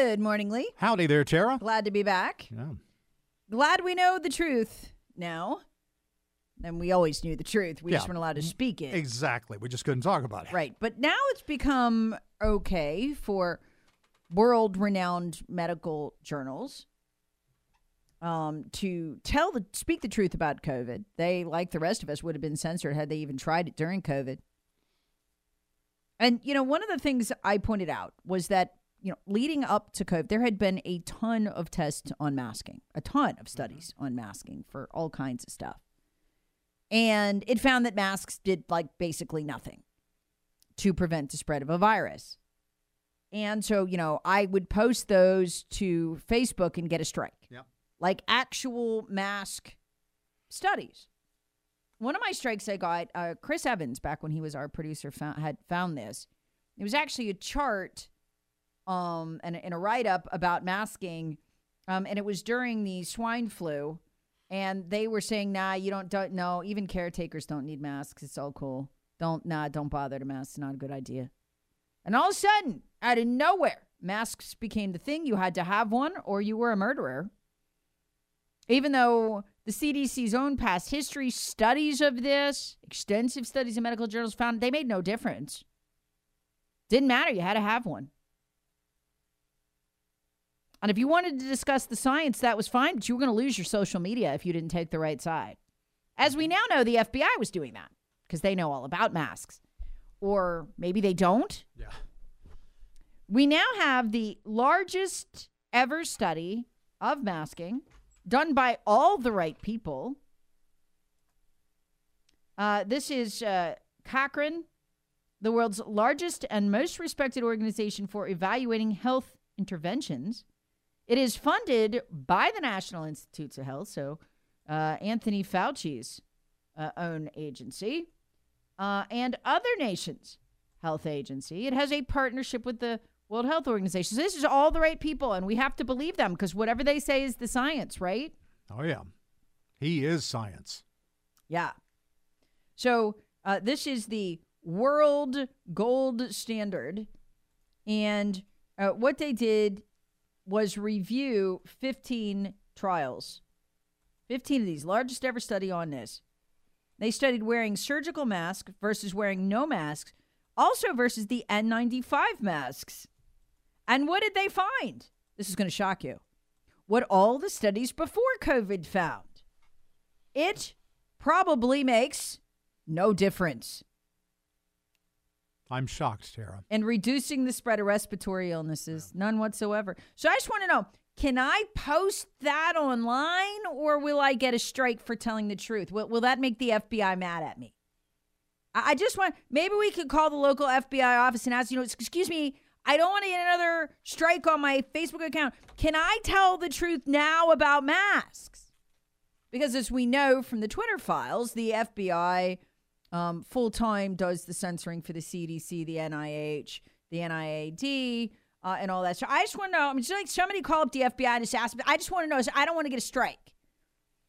Good morning, Lee. Howdy there, Tara. Glad to be back. Yeah. Glad we know the truth now. And we always knew the truth. We just weren't allowed to speak it. Exactly. We just couldn't talk about it. Right. But now it's become okay for world renowned medical journals um, to tell the speak the truth about COVID. They, like the rest of us, would have been censored had they even tried it during COVID. And you know, one of the things I pointed out was that you know, leading up to COVID, there had been a ton of tests on masking, a ton of studies on masking for all kinds of stuff. And it found that masks did like basically nothing to prevent the spread of a virus. And so, you know, I would post those to Facebook and get a strike. Yep. Like actual mask studies. One of my strikes I got, uh, Chris Evans, back when he was our producer, found, had found this. It was actually a chart um, and in a write up about masking, um, and it was during the swine flu, and they were saying, "Nah, you don't, don't no, even caretakers don't need masks. It's all cool. Don't nah, don't bother to mask. It's not a good idea." And all of a sudden, out of nowhere, masks became the thing. You had to have one, or you were a murderer. Even though the CDC's own past history studies of this, extensive studies in medical journals found they made no difference. Didn't matter. You had to have one. And if you wanted to discuss the science, that was fine, but you were going to lose your social media if you didn't take the right side. As we now know, the FBI was doing that because they know all about masks. Or maybe they don't. Yeah. We now have the largest ever study of masking done by all the right people. Uh, this is uh, Cochrane, the world's largest and most respected organization for evaluating health interventions. It is funded by the National Institutes of Health, so uh, Anthony Fauci's uh, own agency, uh, and other nations' health agency. It has a partnership with the World Health Organization. So this is all the right people, and we have to believe them because whatever they say is the science, right? Oh, yeah. He is science. Yeah. So uh, this is the world gold standard. And uh, what they did was review 15 trials, 15 of these, largest ever study on this. They studied wearing surgical masks versus wearing no masks, also versus the N95 masks. And what did they find? This is going to shock you. What all the studies before COVID found. It probably makes no difference I'm shocked, Tara. And reducing the spread of respiratory illnesses. None whatsoever. So I just want to know can I post that online or will I get a strike for telling the truth? Will, will that make the FBI mad at me? I, I just want, maybe we could call the local FBI office and ask, you know, excuse me, I don't want to get another strike on my Facebook account. Can I tell the truth now about masks? Because as we know from the Twitter files, the FBI um, full time does the censoring for the CDC, the NIH, the NIAD, uh, and all that. So I just want to know. I mean, just like somebody call up the FBI and just ask. I just want to know. So I don't want to get a strike,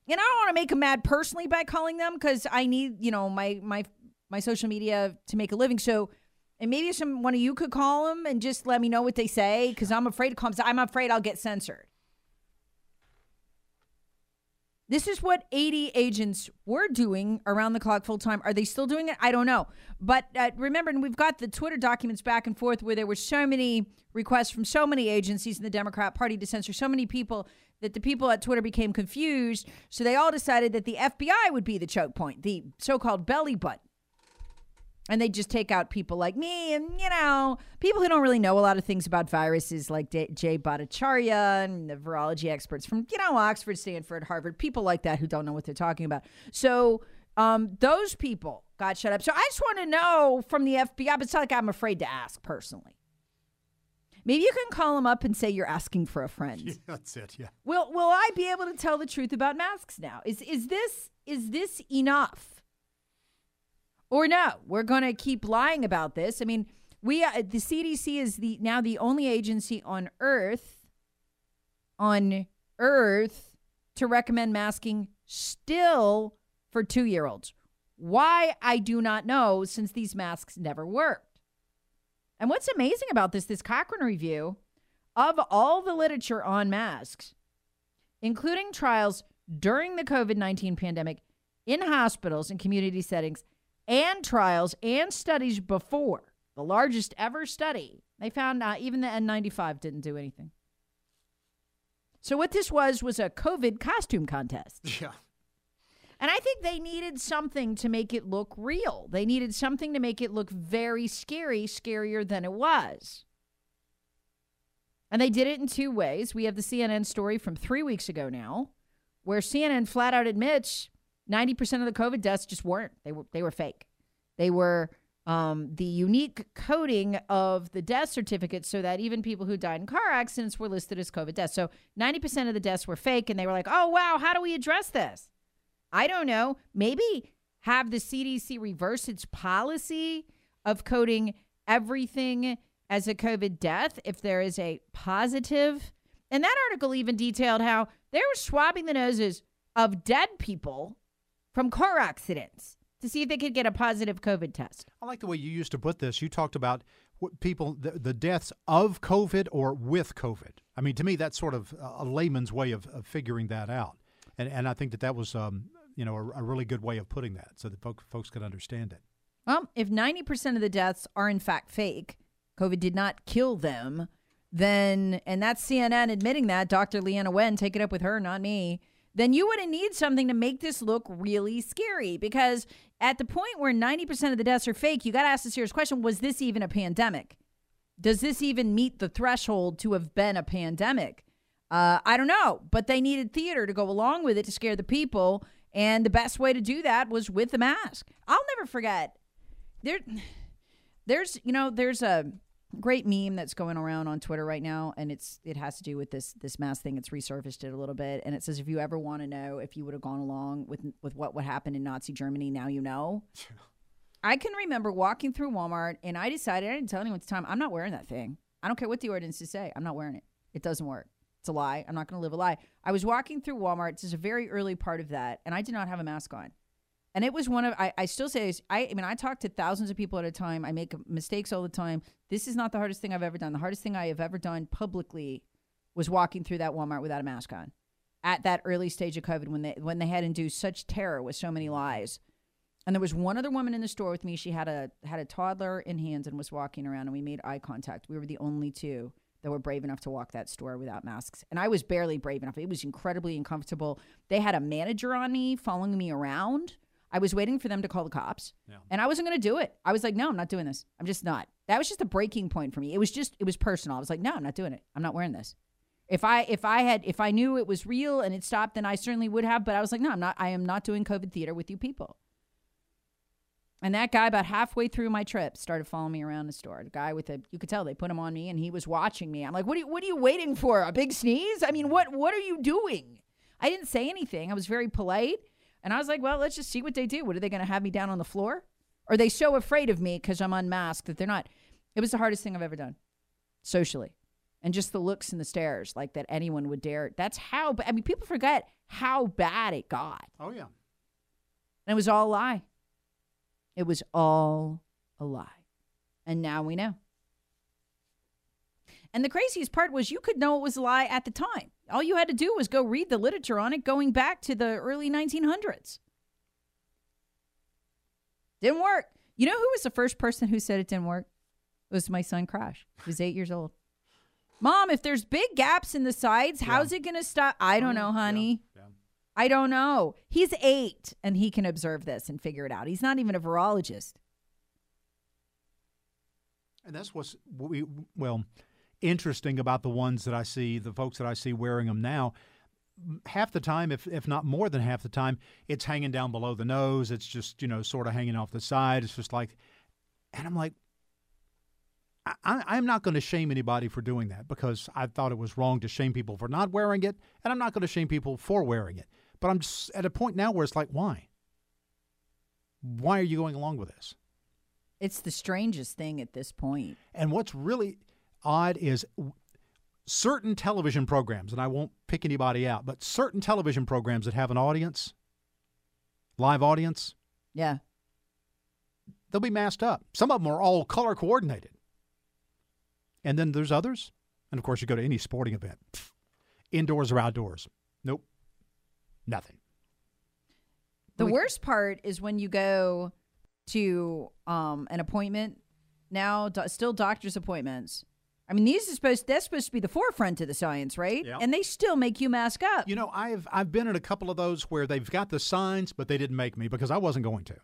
and I don't want to make them mad personally by calling them because I need you know my my my social media to make a living. So. And maybe some one of you could call them and just let me know what they say because I'm afraid to call them. I'm afraid I'll get censored. This is what 80 agents were doing around the clock full time. Are they still doing it? I don't know. But uh, remember, and we've got the Twitter documents back and forth where there were so many requests from so many agencies in the Democrat Party to censor so many people that the people at Twitter became confused. So they all decided that the FBI would be the choke point, the so called belly button. And they just take out people like me and, you know, people who don't really know a lot of things about viruses like D- Jay Bhattacharya and the virology experts from, you know, Oxford, Stanford, Harvard, people like that who don't know what they're talking about. So um, those people got shut up. So I just want to know from the FBI, but it's not like I'm afraid to ask personally. Maybe you can call them up and say you're asking for a friend. Yeah, that's it. Yeah. Will Will I be able to tell the truth about masks now? Is is this is this enough? Or no, we're going to keep lying about this. I mean, we uh, the CDC is the now the only agency on earth on earth to recommend masking still for 2-year-olds. Why I do not know since these masks never worked. And what's amazing about this this Cochrane review of all the literature on masks, including trials during the COVID-19 pandemic in hospitals and community settings and trials and studies before the largest ever study, they found uh, even the N95 didn't do anything. So what this was was a COVID costume contest. Yeah. And I think they needed something to make it look real. They needed something to make it look very scary, scarier than it was. And they did it in two ways. We have the CNN story from three weeks ago now, where CNN flat out admits 90% of the COVID deaths just weren't. They were they were fake. They were um, the unique coding of the death certificate so that even people who died in car accidents were listed as COVID deaths. So 90% of the deaths were fake, and they were like, oh, wow, how do we address this? I don't know. Maybe have the CDC reverse its policy of coding everything as a COVID death if there is a positive. And that article even detailed how they were swabbing the noses of dead people from car accidents to see if they could get a positive COVID test. I like the way you used to put this. You talked about what people, the, the deaths of COVID or with COVID. I mean, to me, that's sort of a layman's way of, of figuring that out. And, and I think that that was, um, you know, a, a, really good way of putting that so that folks, folks could understand it. Well, if 90% of the deaths are in fact fake, COVID did not kill them, then, and that's CNN admitting that, Dr. Leana Wen, take it up with her, not me then you wouldn't need something to make this look really scary. Because at the point where 90% of the deaths are fake, you got to ask the serious question was this even a pandemic? Does this even meet the threshold to have been a pandemic? Uh, I don't know, but they needed theater to go along with it to scare the people. And the best way to do that was with the mask. I'll never forget. There, there's, you know, there's a great meme that's going around on Twitter right now, and it's it has to do with this this mask thing. It's resurfaced it a little bit, and it says if you ever want to know if you would have gone along with with what would happen in Nazi Germany, now you know. I can remember walking through Walmart, and I decided I didn't tell anyone at the time I'm not wearing that thing. I don't care what the ordinances say. I'm not wearing it. It doesn't work. It's a lie. I'm not going to live a lie. I was walking through Walmart. This is a very early part of that, and I did not have a mask on. And it was one of I, I still say I, I mean I talk to thousands of people at a time. I make mistakes all the time. This is not the hardest thing I've ever done. The hardest thing I have ever done publicly was walking through that Walmart without a mask on. At that early stage of COVID when they when they had induced such terror with so many lies. And there was one other woman in the store with me. She had a had a toddler in hands and was walking around and we made eye contact. We were the only two that were brave enough to walk that store without masks. And I was barely brave enough. It was incredibly uncomfortable. They had a manager on me following me around I was waiting for them to call the cops, yeah. and I wasn't going to do it. I was like, no, I'm not doing this. I'm just not. That was just a breaking point for me. It was just, it was personal. I was like, no, I'm not doing it. I'm not wearing this. If I if I had if I knew it was real and it stopped, then I certainly would have. But I was like, no, I'm not. I am not doing COVID theater with you people. And that guy, about halfway through my trip, started following me around the store. The guy with a, you could tell they put him on me, and he was watching me. I'm like, what are you, what are you waiting for? A big sneeze? I mean, what, what are you doing? I didn't say anything. I was very polite. And I was like, well, let's just see what they do. What are they going to have me down on the floor? Are they so afraid of me because I'm unmasked that they're not? It was the hardest thing I've ever done socially. And just the looks and the stares, like that anyone would dare. That's how, I mean, people forget how bad it got. Oh, yeah. And it was all a lie. It was all a lie. And now we know. And the craziest part was you could know it was a lie at the time. All you had to do was go read the literature on it going back to the early 1900s. Didn't work. You know who was the first person who said it didn't work? It was my son Crash. He was eight years old. Mom, if there's big gaps in the sides, how's it going to stop? I don't know, honey. Yeah. Yeah. I don't know. He's eight and he can observe this and figure it out. He's not even a virologist. And that's what's we well interesting about the ones that I see, the folks that I see wearing them now. Half the time, if if not more than half the time, it's hanging down below the nose. It's just you know sort of hanging off the side. It's just like, and I'm like, I, I'm not going to shame anybody for doing that because I thought it was wrong to shame people for not wearing it, and I'm not going to shame people for wearing it. But I'm just at a point now where it's like, why? Why are you going along with this? It's the strangest thing at this point. And what's really odd is certain television programs, and I won't pick anybody out, but certain television programs that have an audience, live audience, Yeah. they'll be masked up. Some of them are all color coordinated. And then there's others. And of course, you go to any sporting event, indoors or outdoors. Nope. Nothing. The Like- worst part is when you go to um, an appointment now, do, still doctor's appointments. I mean, these are supposed that's supposed to be the forefront of the science, right? Yeah. And they still make you mask up. You know, I've I've been in a couple of those where they've got the signs, but they didn't make me because I wasn't going to.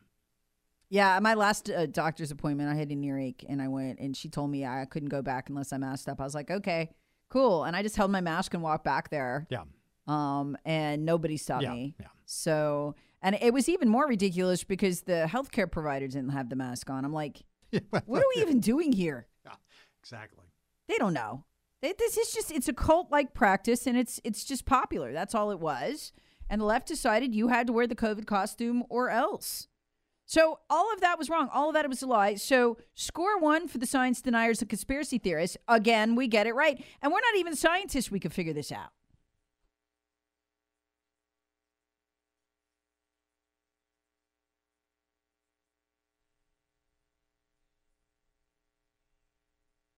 Yeah, my last uh, doctor's appointment, I had an earache, and I went, and she told me I couldn't go back unless I masked up. I was like, okay, cool, and I just held my mask and walked back there. Yeah. Um, and nobody stopped Yeah, me. yeah. So, and it was even more ridiculous because the healthcare provider didn't have the mask on. I'm like, what are we even doing here? Yeah, Exactly. They don't know. They, this is just it's a cult like practice, and it's it's just popular. That's all it was. And the left decided you had to wear the COVID costume or else. So all of that was wrong. All of that was a lie. So score one for the science deniers and conspiracy theorists. Again, we get it right, and we're not even scientists. We could figure this out.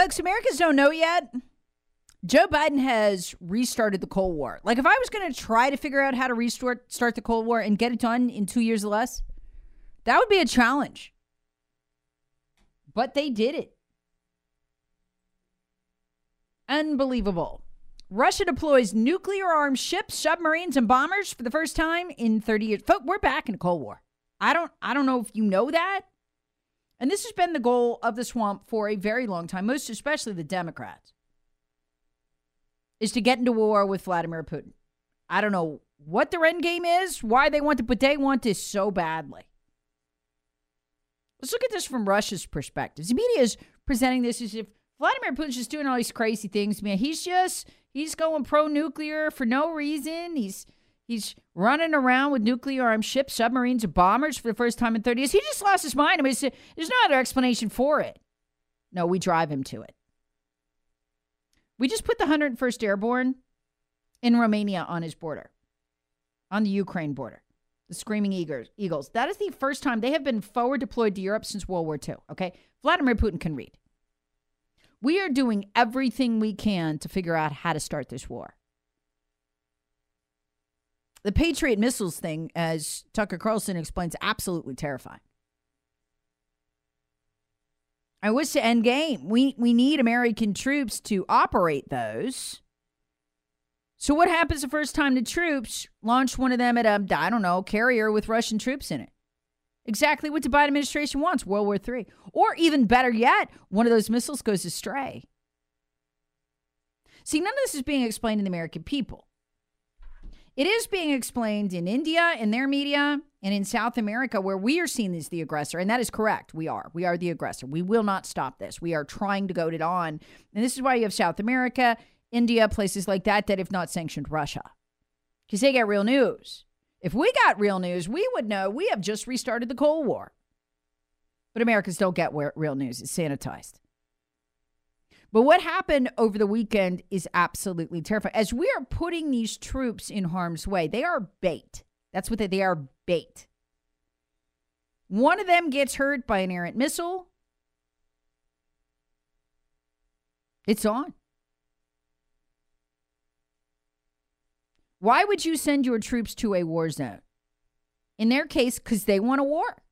Folks, Americans don't know yet. Joe Biden has restarted the Cold War. Like, if I was going to try to figure out how to restart start the Cold War and get it done in two years or less, that would be a challenge. But they did it. Unbelievable. Russia deploys nuclear armed ships, submarines, and bombers for the first time in 30 years. Folks, we're back in the Cold War. I don't I don't know if you know that. And this has been the goal of the swamp for a very long time, most especially the Democrats, is to get into war with Vladimir Putin. I don't know what their end game is, why they want it, but they want this so badly. Let's look at this from Russia's perspective. The media is presenting this as if Vladimir Putin's just doing all these crazy things. Man, he's just he's going pro-nuclear for no reason. He's He's running around with nuclear armed ships, submarines, and bombers for the first time in 30 years. He just lost his mind. I mean, there's no other explanation for it. No, we drive him to it. We just put the 101st Airborne in Romania on his border, on the Ukraine border. The Screaming Eagles. That is the first time they have been forward deployed to Europe since World War II. Okay. Vladimir Putin can read. We are doing everything we can to figure out how to start this war. The Patriot missiles thing, as Tucker Carlson explains, absolutely terrifying. I wish to end game. We we need American troops to operate those. So what happens the first time the troops launch one of them at a I don't know carrier with Russian troops in it? Exactly what the Biden administration wants, World War III. Or even better yet, one of those missiles goes astray. See, none of this is being explained to the American people. It is being explained in India, in their media, and in South America, where we are seen as the aggressor. And that is correct. We are. We are the aggressor. We will not stop this. We are trying to goad it on. And this is why you have South America, India, places like that that have not sanctioned Russia because they get real news. If we got real news, we would know we have just restarted the Cold War. But Americans don't get real news, it's sanitized. But what happened over the weekend is absolutely terrifying. As we are putting these troops in harm's way, they are bait. That's what they, they are bait. One of them gets hurt by an errant missile. It's on. Why would you send your troops to a war zone? In their case, because they want a war.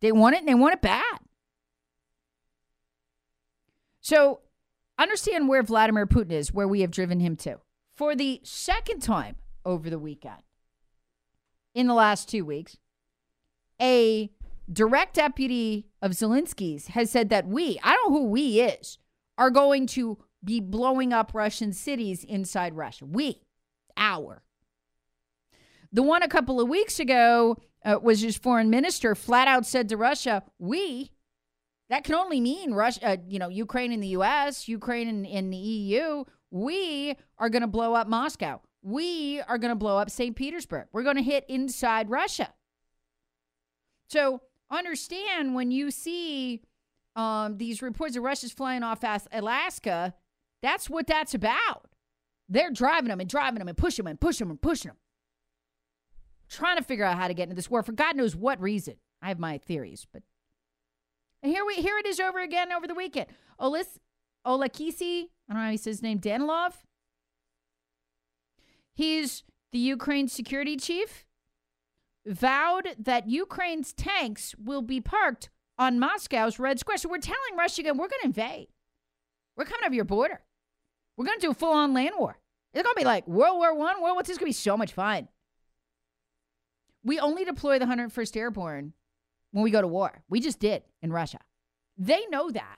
They want it and they want it bad. So understand where Vladimir Putin is, where we have driven him to. For the second time over the weekend, in the last two weeks, a direct deputy of Zelensky's has said that we, I don't know who we is, are going to be blowing up Russian cities inside Russia. We, our. The one a couple of weeks ago uh, was his foreign minister flat out said to Russia, we, that can only mean Russia, uh, you know, Ukraine in the U.S., Ukraine in, in the EU. We are going to blow up Moscow. We are going to blow up St. Petersburg. We're going to hit inside Russia. So understand when you see um, these reports of Russia's flying off Alaska, that's what that's about. They're driving them and driving them and pushing them and pushing them and pushing them. Trying to figure out how to get into this war for God knows what reason. I have my theories, but and here we here it is over again over the weekend. Olis Olekisi, I don't know how he says his name, Danilov. He's the Ukraine security chief. Vowed that Ukraine's tanks will be parked on Moscow's Red Square. So we're telling Russia again, we're going to invade. We're coming over your border. We're going to do a full on land war. It's going to be like World War One, World War Two. Going to be so much fun. We only deploy the 101st Airborne when we go to war. We just did in Russia. They know that.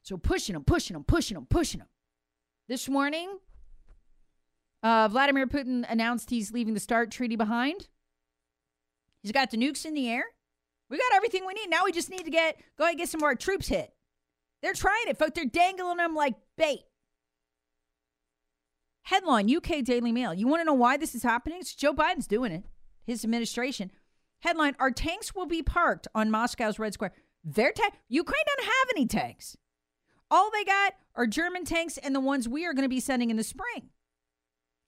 So pushing them, pushing them, pushing them, pushing them. This morning, uh, Vladimir Putin announced he's leaving the START treaty behind. He's got the nukes in the air. We got everything we need. Now we just need to get go ahead and get some more troops hit. They're trying it, folks. They're dangling them like bait. Headline UK Daily Mail. You want to know why this is happening? It's Joe Biden's doing it, his administration. Headline Our tanks will be parked on Moscow's Red Square. Their ta- Ukraine doesn't have any tanks. All they got are German tanks and the ones we are going to be sending in the spring.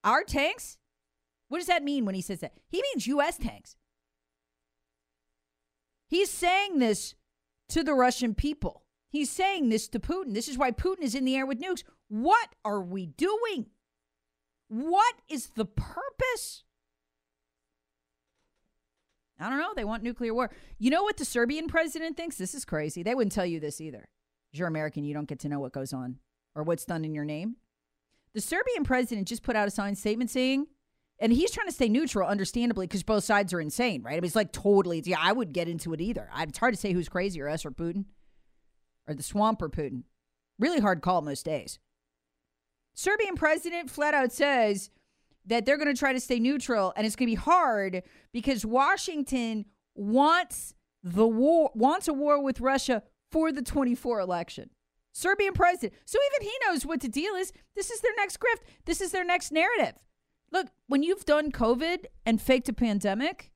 Our tanks? What does that mean when he says that? He means U.S. tanks. He's saying this to the Russian people. He's saying this to Putin. This is why Putin is in the air with nukes. What are we doing? What is the purpose? I don't know. They want nuclear war. You know what the Serbian president thinks? This is crazy. They wouldn't tell you this either. You're American, you don't get to know what goes on or what's done in your name. The Serbian president just put out a signed statement saying, and he's trying to stay neutral, understandably, because both sides are insane, right? I mean, it's like totally, yeah, I would get into it either. It's hard to say who's crazier, us or Putin, or the swamp or Putin. Really hard call most days. Serbian president flat out says that they're going to try to stay neutral and it's going to be hard because Washington wants the war wants a war with Russia for the 24 election. Serbian president. So even he knows what the deal is. This is their next grift. This is their next narrative. Look, when you've done COVID and faked a pandemic,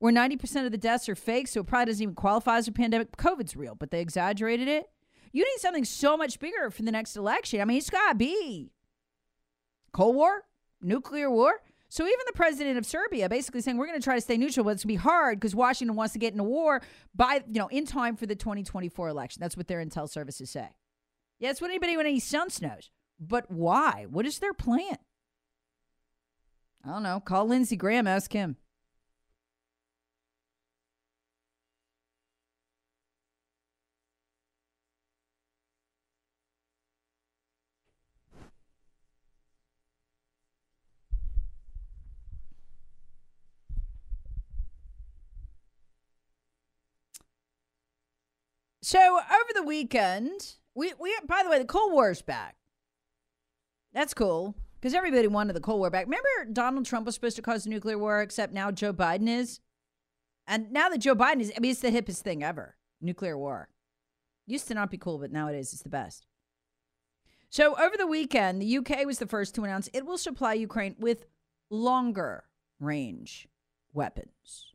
where 90% of the deaths are fake, so it probably doesn't even qualify as a pandemic, COVID's real, but they exaggerated it. You need something so much bigger for the next election. I mean, it's got to be Cold War, nuclear war. So even the president of Serbia basically saying we're going to try to stay neutral, but it's going to be hard because Washington wants to get into war by you know in time for the 2024 election. That's what their intel services say. Yeah, that's what anybody with any sense knows. But why? What is their plan? I don't know. Call Lindsey Graham, ask him. So over the weekend, we we by the way, the Cold War is back. That's cool because everybody wanted the Cold War back. Remember, Donald Trump was supposed to cause a nuclear war, except now Joe Biden is, and now that Joe Biden is, I mean, it's the hippest thing ever. Nuclear war used to not be cool, but now it is. It's the best. So over the weekend, the UK was the first to announce it will supply Ukraine with longer range weapons.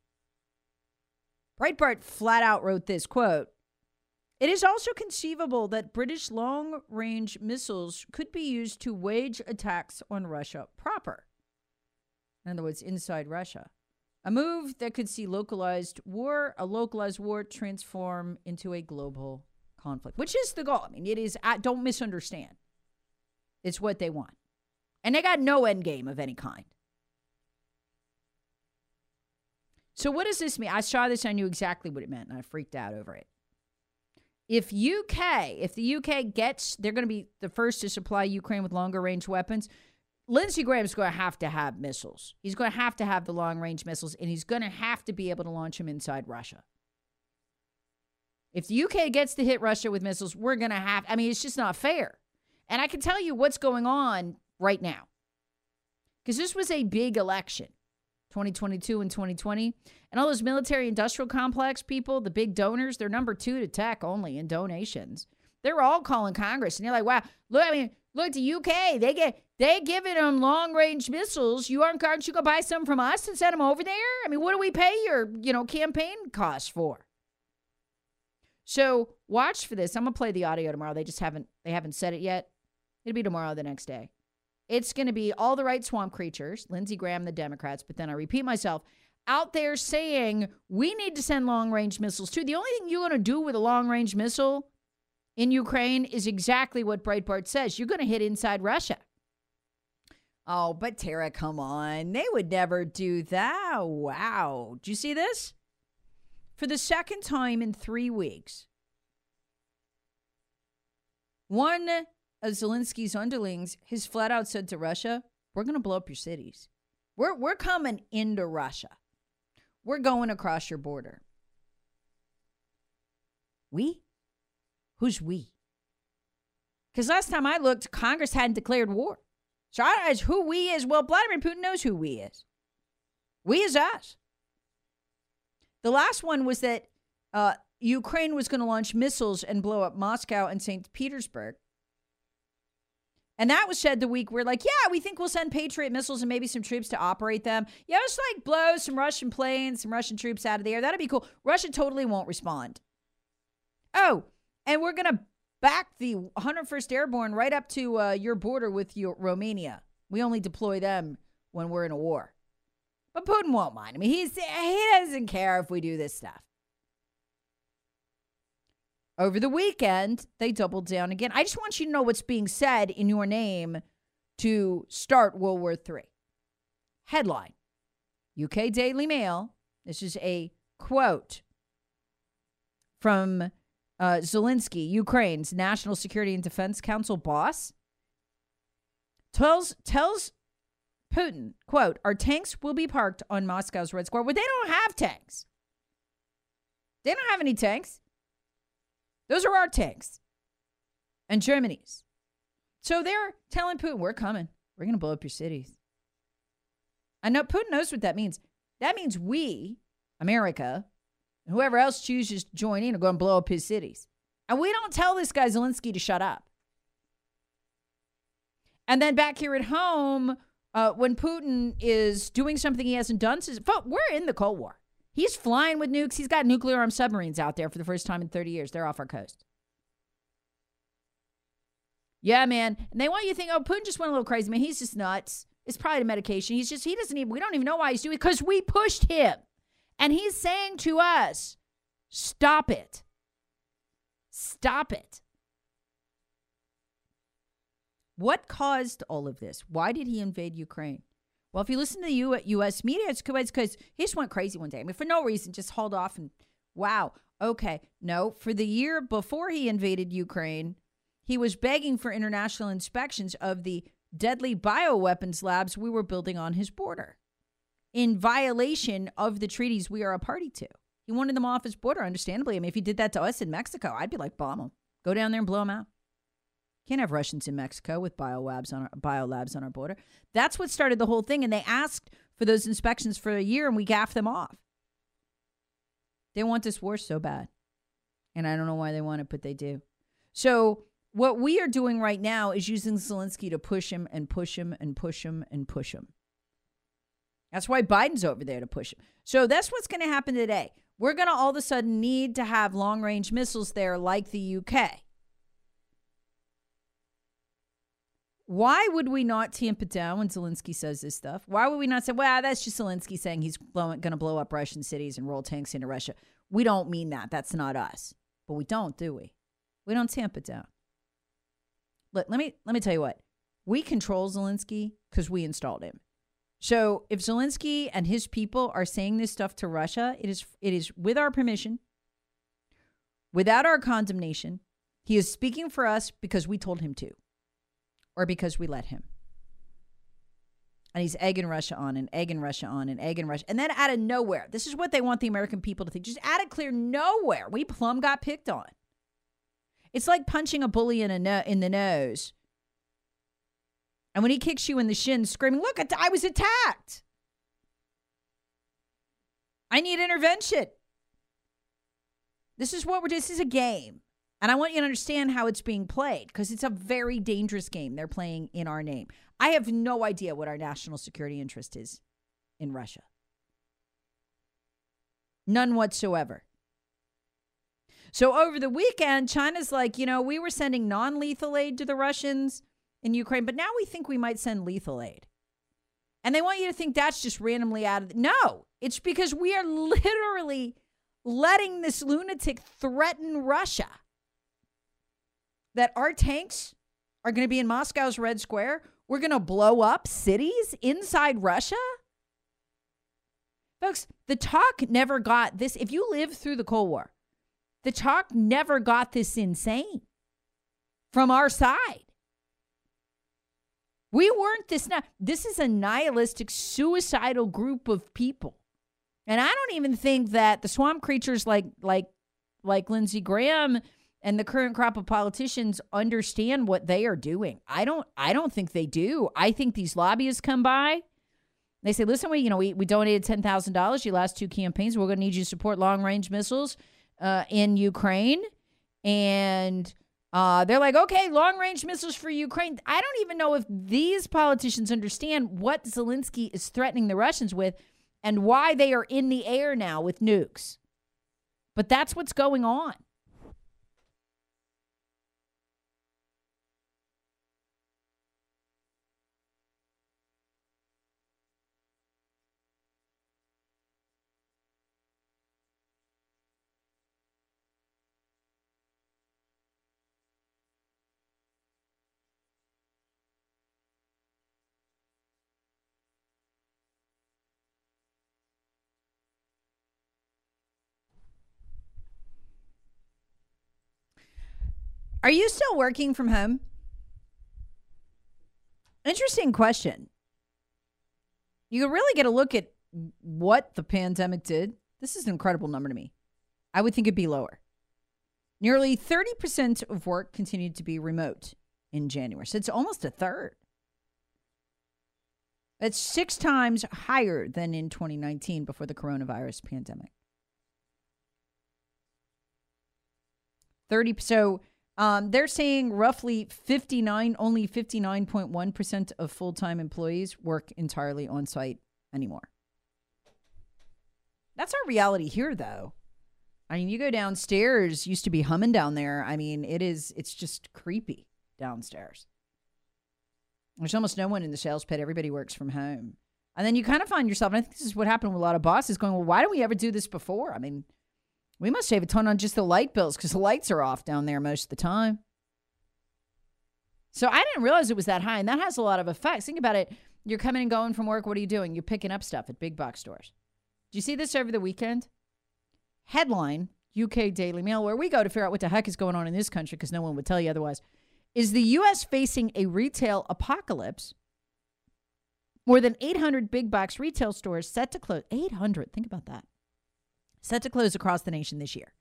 Breitbart flat out wrote this quote it is also conceivable that British long range missiles could be used to wage attacks on Russia proper. In other words, inside Russia. A move that could see localized war, a localized war transform into a global conflict, which is the goal. I mean, it is, I don't misunderstand. It's what they want. And they got no end game of any kind. So, what does this mean? I saw this, I knew exactly what it meant, and I freaked out over it if UK, if the UK gets, they're going to be the first to supply Ukraine with longer range weapons. Lindsey Graham's going to have to have missiles. He's going to have to have the long range missiles, and he's going to have to be able to launch them inside Russia. If the UK gets to hit Russia with missiles, we're going to have, I mean, it's just not fair. And I can tell you what's going on right now. Because this was a big election. 2022 and 2020. And all those military industrial complex people, the big donors, they're number two to tech only in donations. They're all calling Congress. And you're like, wow, look, I mean, look, the UK, they get they giving them long range missiles. You aren't you go buy some from us and send them over there? I mean, what do we pay your, you know, campaign costs for? So watch for this. I'm gonna play the audio tomorrow. They just haven't they haven't said it yet. It'll be tomorrow the next day. It's going to be all the right swamp creatures, Lindsey Graham, the Democrats, but then I repeat myself, out there saying we need to send long range missiles too. The only thing you're going to do with a long range missile in Ukraine is exactly what Breitbart says. You're going to hit inside Russia. Oh, but Tara, come on. They would never do that. Wow. Do you see this? For the second time in three weeks, one of Zelensky's underlings has flat out said to Russia, we're going to blow up your cities. We're, we're coming into Russia. We're going across your border. We? Who's we? Because last time I looked, Congress hadn't declared war. So I as who we is. Well, Vladimir Putin knows who we is. We is us. The last one was that uh, Ukraine was going to launch missiles and blow up Moscow and St. Petersburg. And that was said the week we're like, yeah, we think we'll send Patriot missiles and maybe some troops to operate them. Yeah, just like blow some Russian planes, some Russian troops out of the air. That'd be cool. Russia totally won't respond. Oh, and we're going to back the 101st Airborne right up to uh, your border with your, Romania. We only deploy them when we're in a war. But Putin won't mind. I mean, he's, he doesn't care if we do this stuff. Over the weekend, they doubled down again. I just want you to know what's being said in your name to start World War III. Headline UK Daily Mail. This is a quote from uh, Zelensky, Ukraine's National Security and Defense Council boss, tells tells Putin, quote, our tanks will be parked on Moscow's Red Square. Well, they don't have tanks. They don't have any tanks. Those are our tanks and Germany's. So they're telling Putin, we're coming. We're going to blow up your cities. I know Putin knows what that means. That means we, America, and whoever else chooses to join in are going to blow up his cities. And we don't tell this guy Zelensky to shut up. And then back here at home, uh, when Putin is doing something he hasn't done since, but we're in the Cold War. He's flying with nukes. He's got nuclear armed submarines out there for the first time in 30 years. They're off our coast. Yeah, man. And they want you to think, oh, Putin just went a little crazy. Man, he's just nuts. It's probably the medication. He's just, he doesn't even, we don't even know why he's doing it because we pushed him. And he's saying to us, stop it. Stop it. What caused all of this? Why did he invade Ukraine? Well, if you listen to the U- U.S. media, it's because he just went crazy one day. I mean, for no reason, just hauled off and wow. Okay, no. For the year before he invaded Ukraine, he was begging for international inspections of the deadly bioweapons labs we were building on his border in violation of the treaties we are a party to. He wanted them off his border, understandably. I mean, if he did that to us in Mexico, I'd be like, bomb them. Go down there and blow them out. Can't have Russians in Mexico with biolabs on our, biolabs on our border. That's what started the whole thing. And they asked for those inspections for a year, and we gaffed them off. They want this war so bad. And I don't know why they want it, but they do. So what we are doing right now is using Zelensky to push him and push him and push him and push him. That's why Biden's over there to push him. So that's what's going to happen today. We're going to all of a sudden need to have long range missiles there like the UK. Why would we not tamp it down when Zelensky says this stuff? Why would we not say, well, that's just Zelensky saying he's going to blow up Russian cities and roll tanks into Russia? We don't mean that. That's not us. But we don't, do we? We don't tamp it down. Let, let me let me tell you what. We control Zelensky because we installed him. So if Zelensky and his people are saying this stuff to Russia, it is it is with our permission, without our condemnation. He is speaking for us because we told him to, or because we let him. And he's egging Russia on and egging Russia on and egging Russia. And then out of nowhere, this is what they want the American people to think. Just out of clear nowhere, we plumb got picked on. It's like punching a bully in a no- in the nose. And when he kicks you in the shin, screaming, "Look, I was attacked. I need intervention." This is what we're. This is a game, and I want you to understand how it's being played because it's a very dangerous game they're playing in our name. I have no idea what our national security interest is in Russia. None whatsoever. So over the weekend, China's like, you know, we were sending non lethal aid to the Russians in Ukraine, but now we think we might send lethal aid. And they want you to think that's just randomly out of the, no, it's because we are literally letting this lunatic threaten Russia. That our tanks are going to be in Moscow's Red Square. We're going to blow up cities inside Russia. Folks, the talk never got this. If you lived through the Cold War, the talk never got this insane from our side. We weren't this now. This is a nihilistic, suicidal group of people. And I don't even think that the swamp creatures like like like Lindsey Graham and the current crop of politicians understand what they are doing. I don't I don't think they do. I think these lobbyists come by. They say, listen, we, you know, we, we donated ten thousand dollars your last two campaigns. We're gonna need you to support long range missiles uh, in Ukraine. And uh, they're like, okay, long range missiles for Ukraine. I don't even know if these politicians understand what Zelensky is threatening the Russians with and why they are in the air now with nukes. But that's what's going on. Are you still working from home? Interesting question. You really get a look at what the pandemic did. This is an incredible number to me. I would think it'd be lower. Nearly 30% of work continued to be remote in January. So it's almost a third. It's six times higher than in 2019 before the coronavirus pandemic. 30 so um, they're saying roughly 59, only 59.1% of full time employees work entirely on site anymore. That's our reality here, though. I mean, you go downstairs, used to be humming down there. I mean, it is, it's just creepy. downstairs. There's almost no one in the sales pit. Everybody works from home. And then you kind of find yourself, and I think this is what happened with a lot of bosses going, well, why don't we ever do this before? I mean, we must save a ton on just the light bills because the lights are off down there most of the time. So I didn't realize it was that high, and that has a lot of effects. Think about it. You're coming and going from work. What are you doing? You're picking up stuff at big box stores. Do you see this over the weekend? Headline UK Daily Mail, where we go to figure out what the heck is going on in this country because no one would tell you otherwise. Is the U.S. facing a retail apocalypse? More than 800 big box retail stores set to close. 800, think about that. Set to close across the nation this year.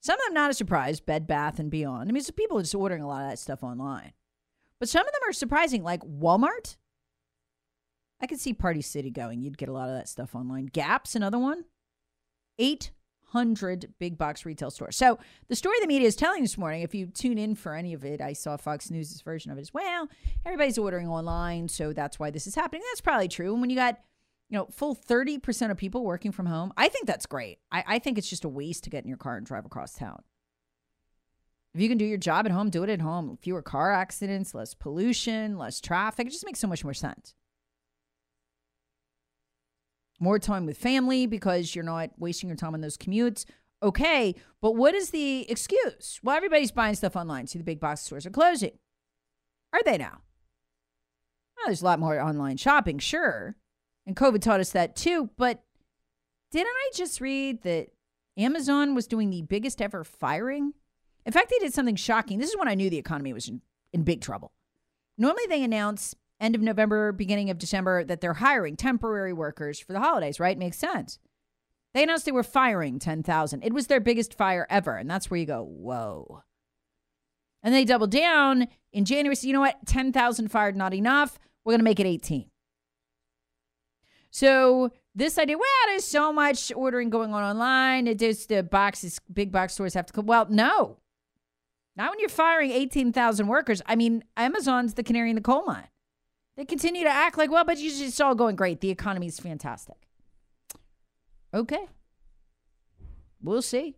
Some of them not a surprise, Bed Bath and Beyond. I mean, so people are just ordering a lot of that stuff online. But some of them are surprising, like Walmart. I could see Party City going. You'd get a lot of that stuff online. Gap's another one. 800 big box retail stores. So the story the media is telling this morning, if you tune in for any of it, I saw Fox News' version of it as well. Everybody's ordering online, so that's why this is happening. That's probably true. And when you got you know, full 30% of people working from home, I think that's great. I, I think it's just a waste to get in your car and drive across town. If you can do your job at home, do it at home. Fewer car accidents, less pollution, less traffic. It just makes so much more sense. More time with family because you're not wasting your time on those commutes. Okay, but what is the excuse? Well, everybody's buying stuff online. See, the big box stores are closing. Are they now? Well, there's a lot more online shopping, sure. And COVID taught us that too. But didn't I just read that Amazon was doing the biggest ever firing? In fact, they did something shocking. This is when I knew the economy was in, in big trouble. Normally, they announce end of November, beginning of December that they're hiring temporary workers for the holidays, right? Makes sense. They announced they were firing 10,000. It was their biggest fire ever. And that's where you go, whoa. And they doubled down in January. So, you know what? 10,000 fired, not enough. We're going to make it 18. So, this idea, well, there's so much ordering going on online. It just the boxes, big box stores have to come. Well, no. Not when you're firing 18,000 workers. I mean, Amazon's the canary in the coal mine. They continue to act like, well, but it's all going great. The economy is fantastic. Okay. We'll see.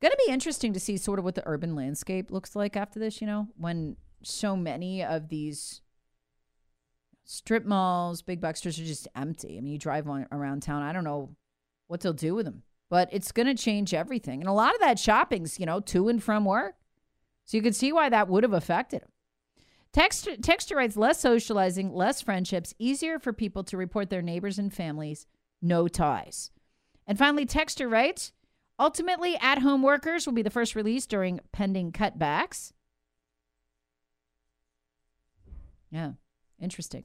Going to be interesting to see sort of what the urban landscape looks like after this, you know, when so many of these strip malls, big box stores are just empty. I mean, you drive on, around town, I don't know what they'll do with them, but it's going to change everything. And a lot of that shopping's, you know, to and from work. So you can see why that would have affected them. Texture, texture writes less socializing, less friendships, easier for people to report their neighbors and families, no ties. And finally, Texture writes ultimately, at home workers will be the first release during pending cutbacks. Yeah, interesting.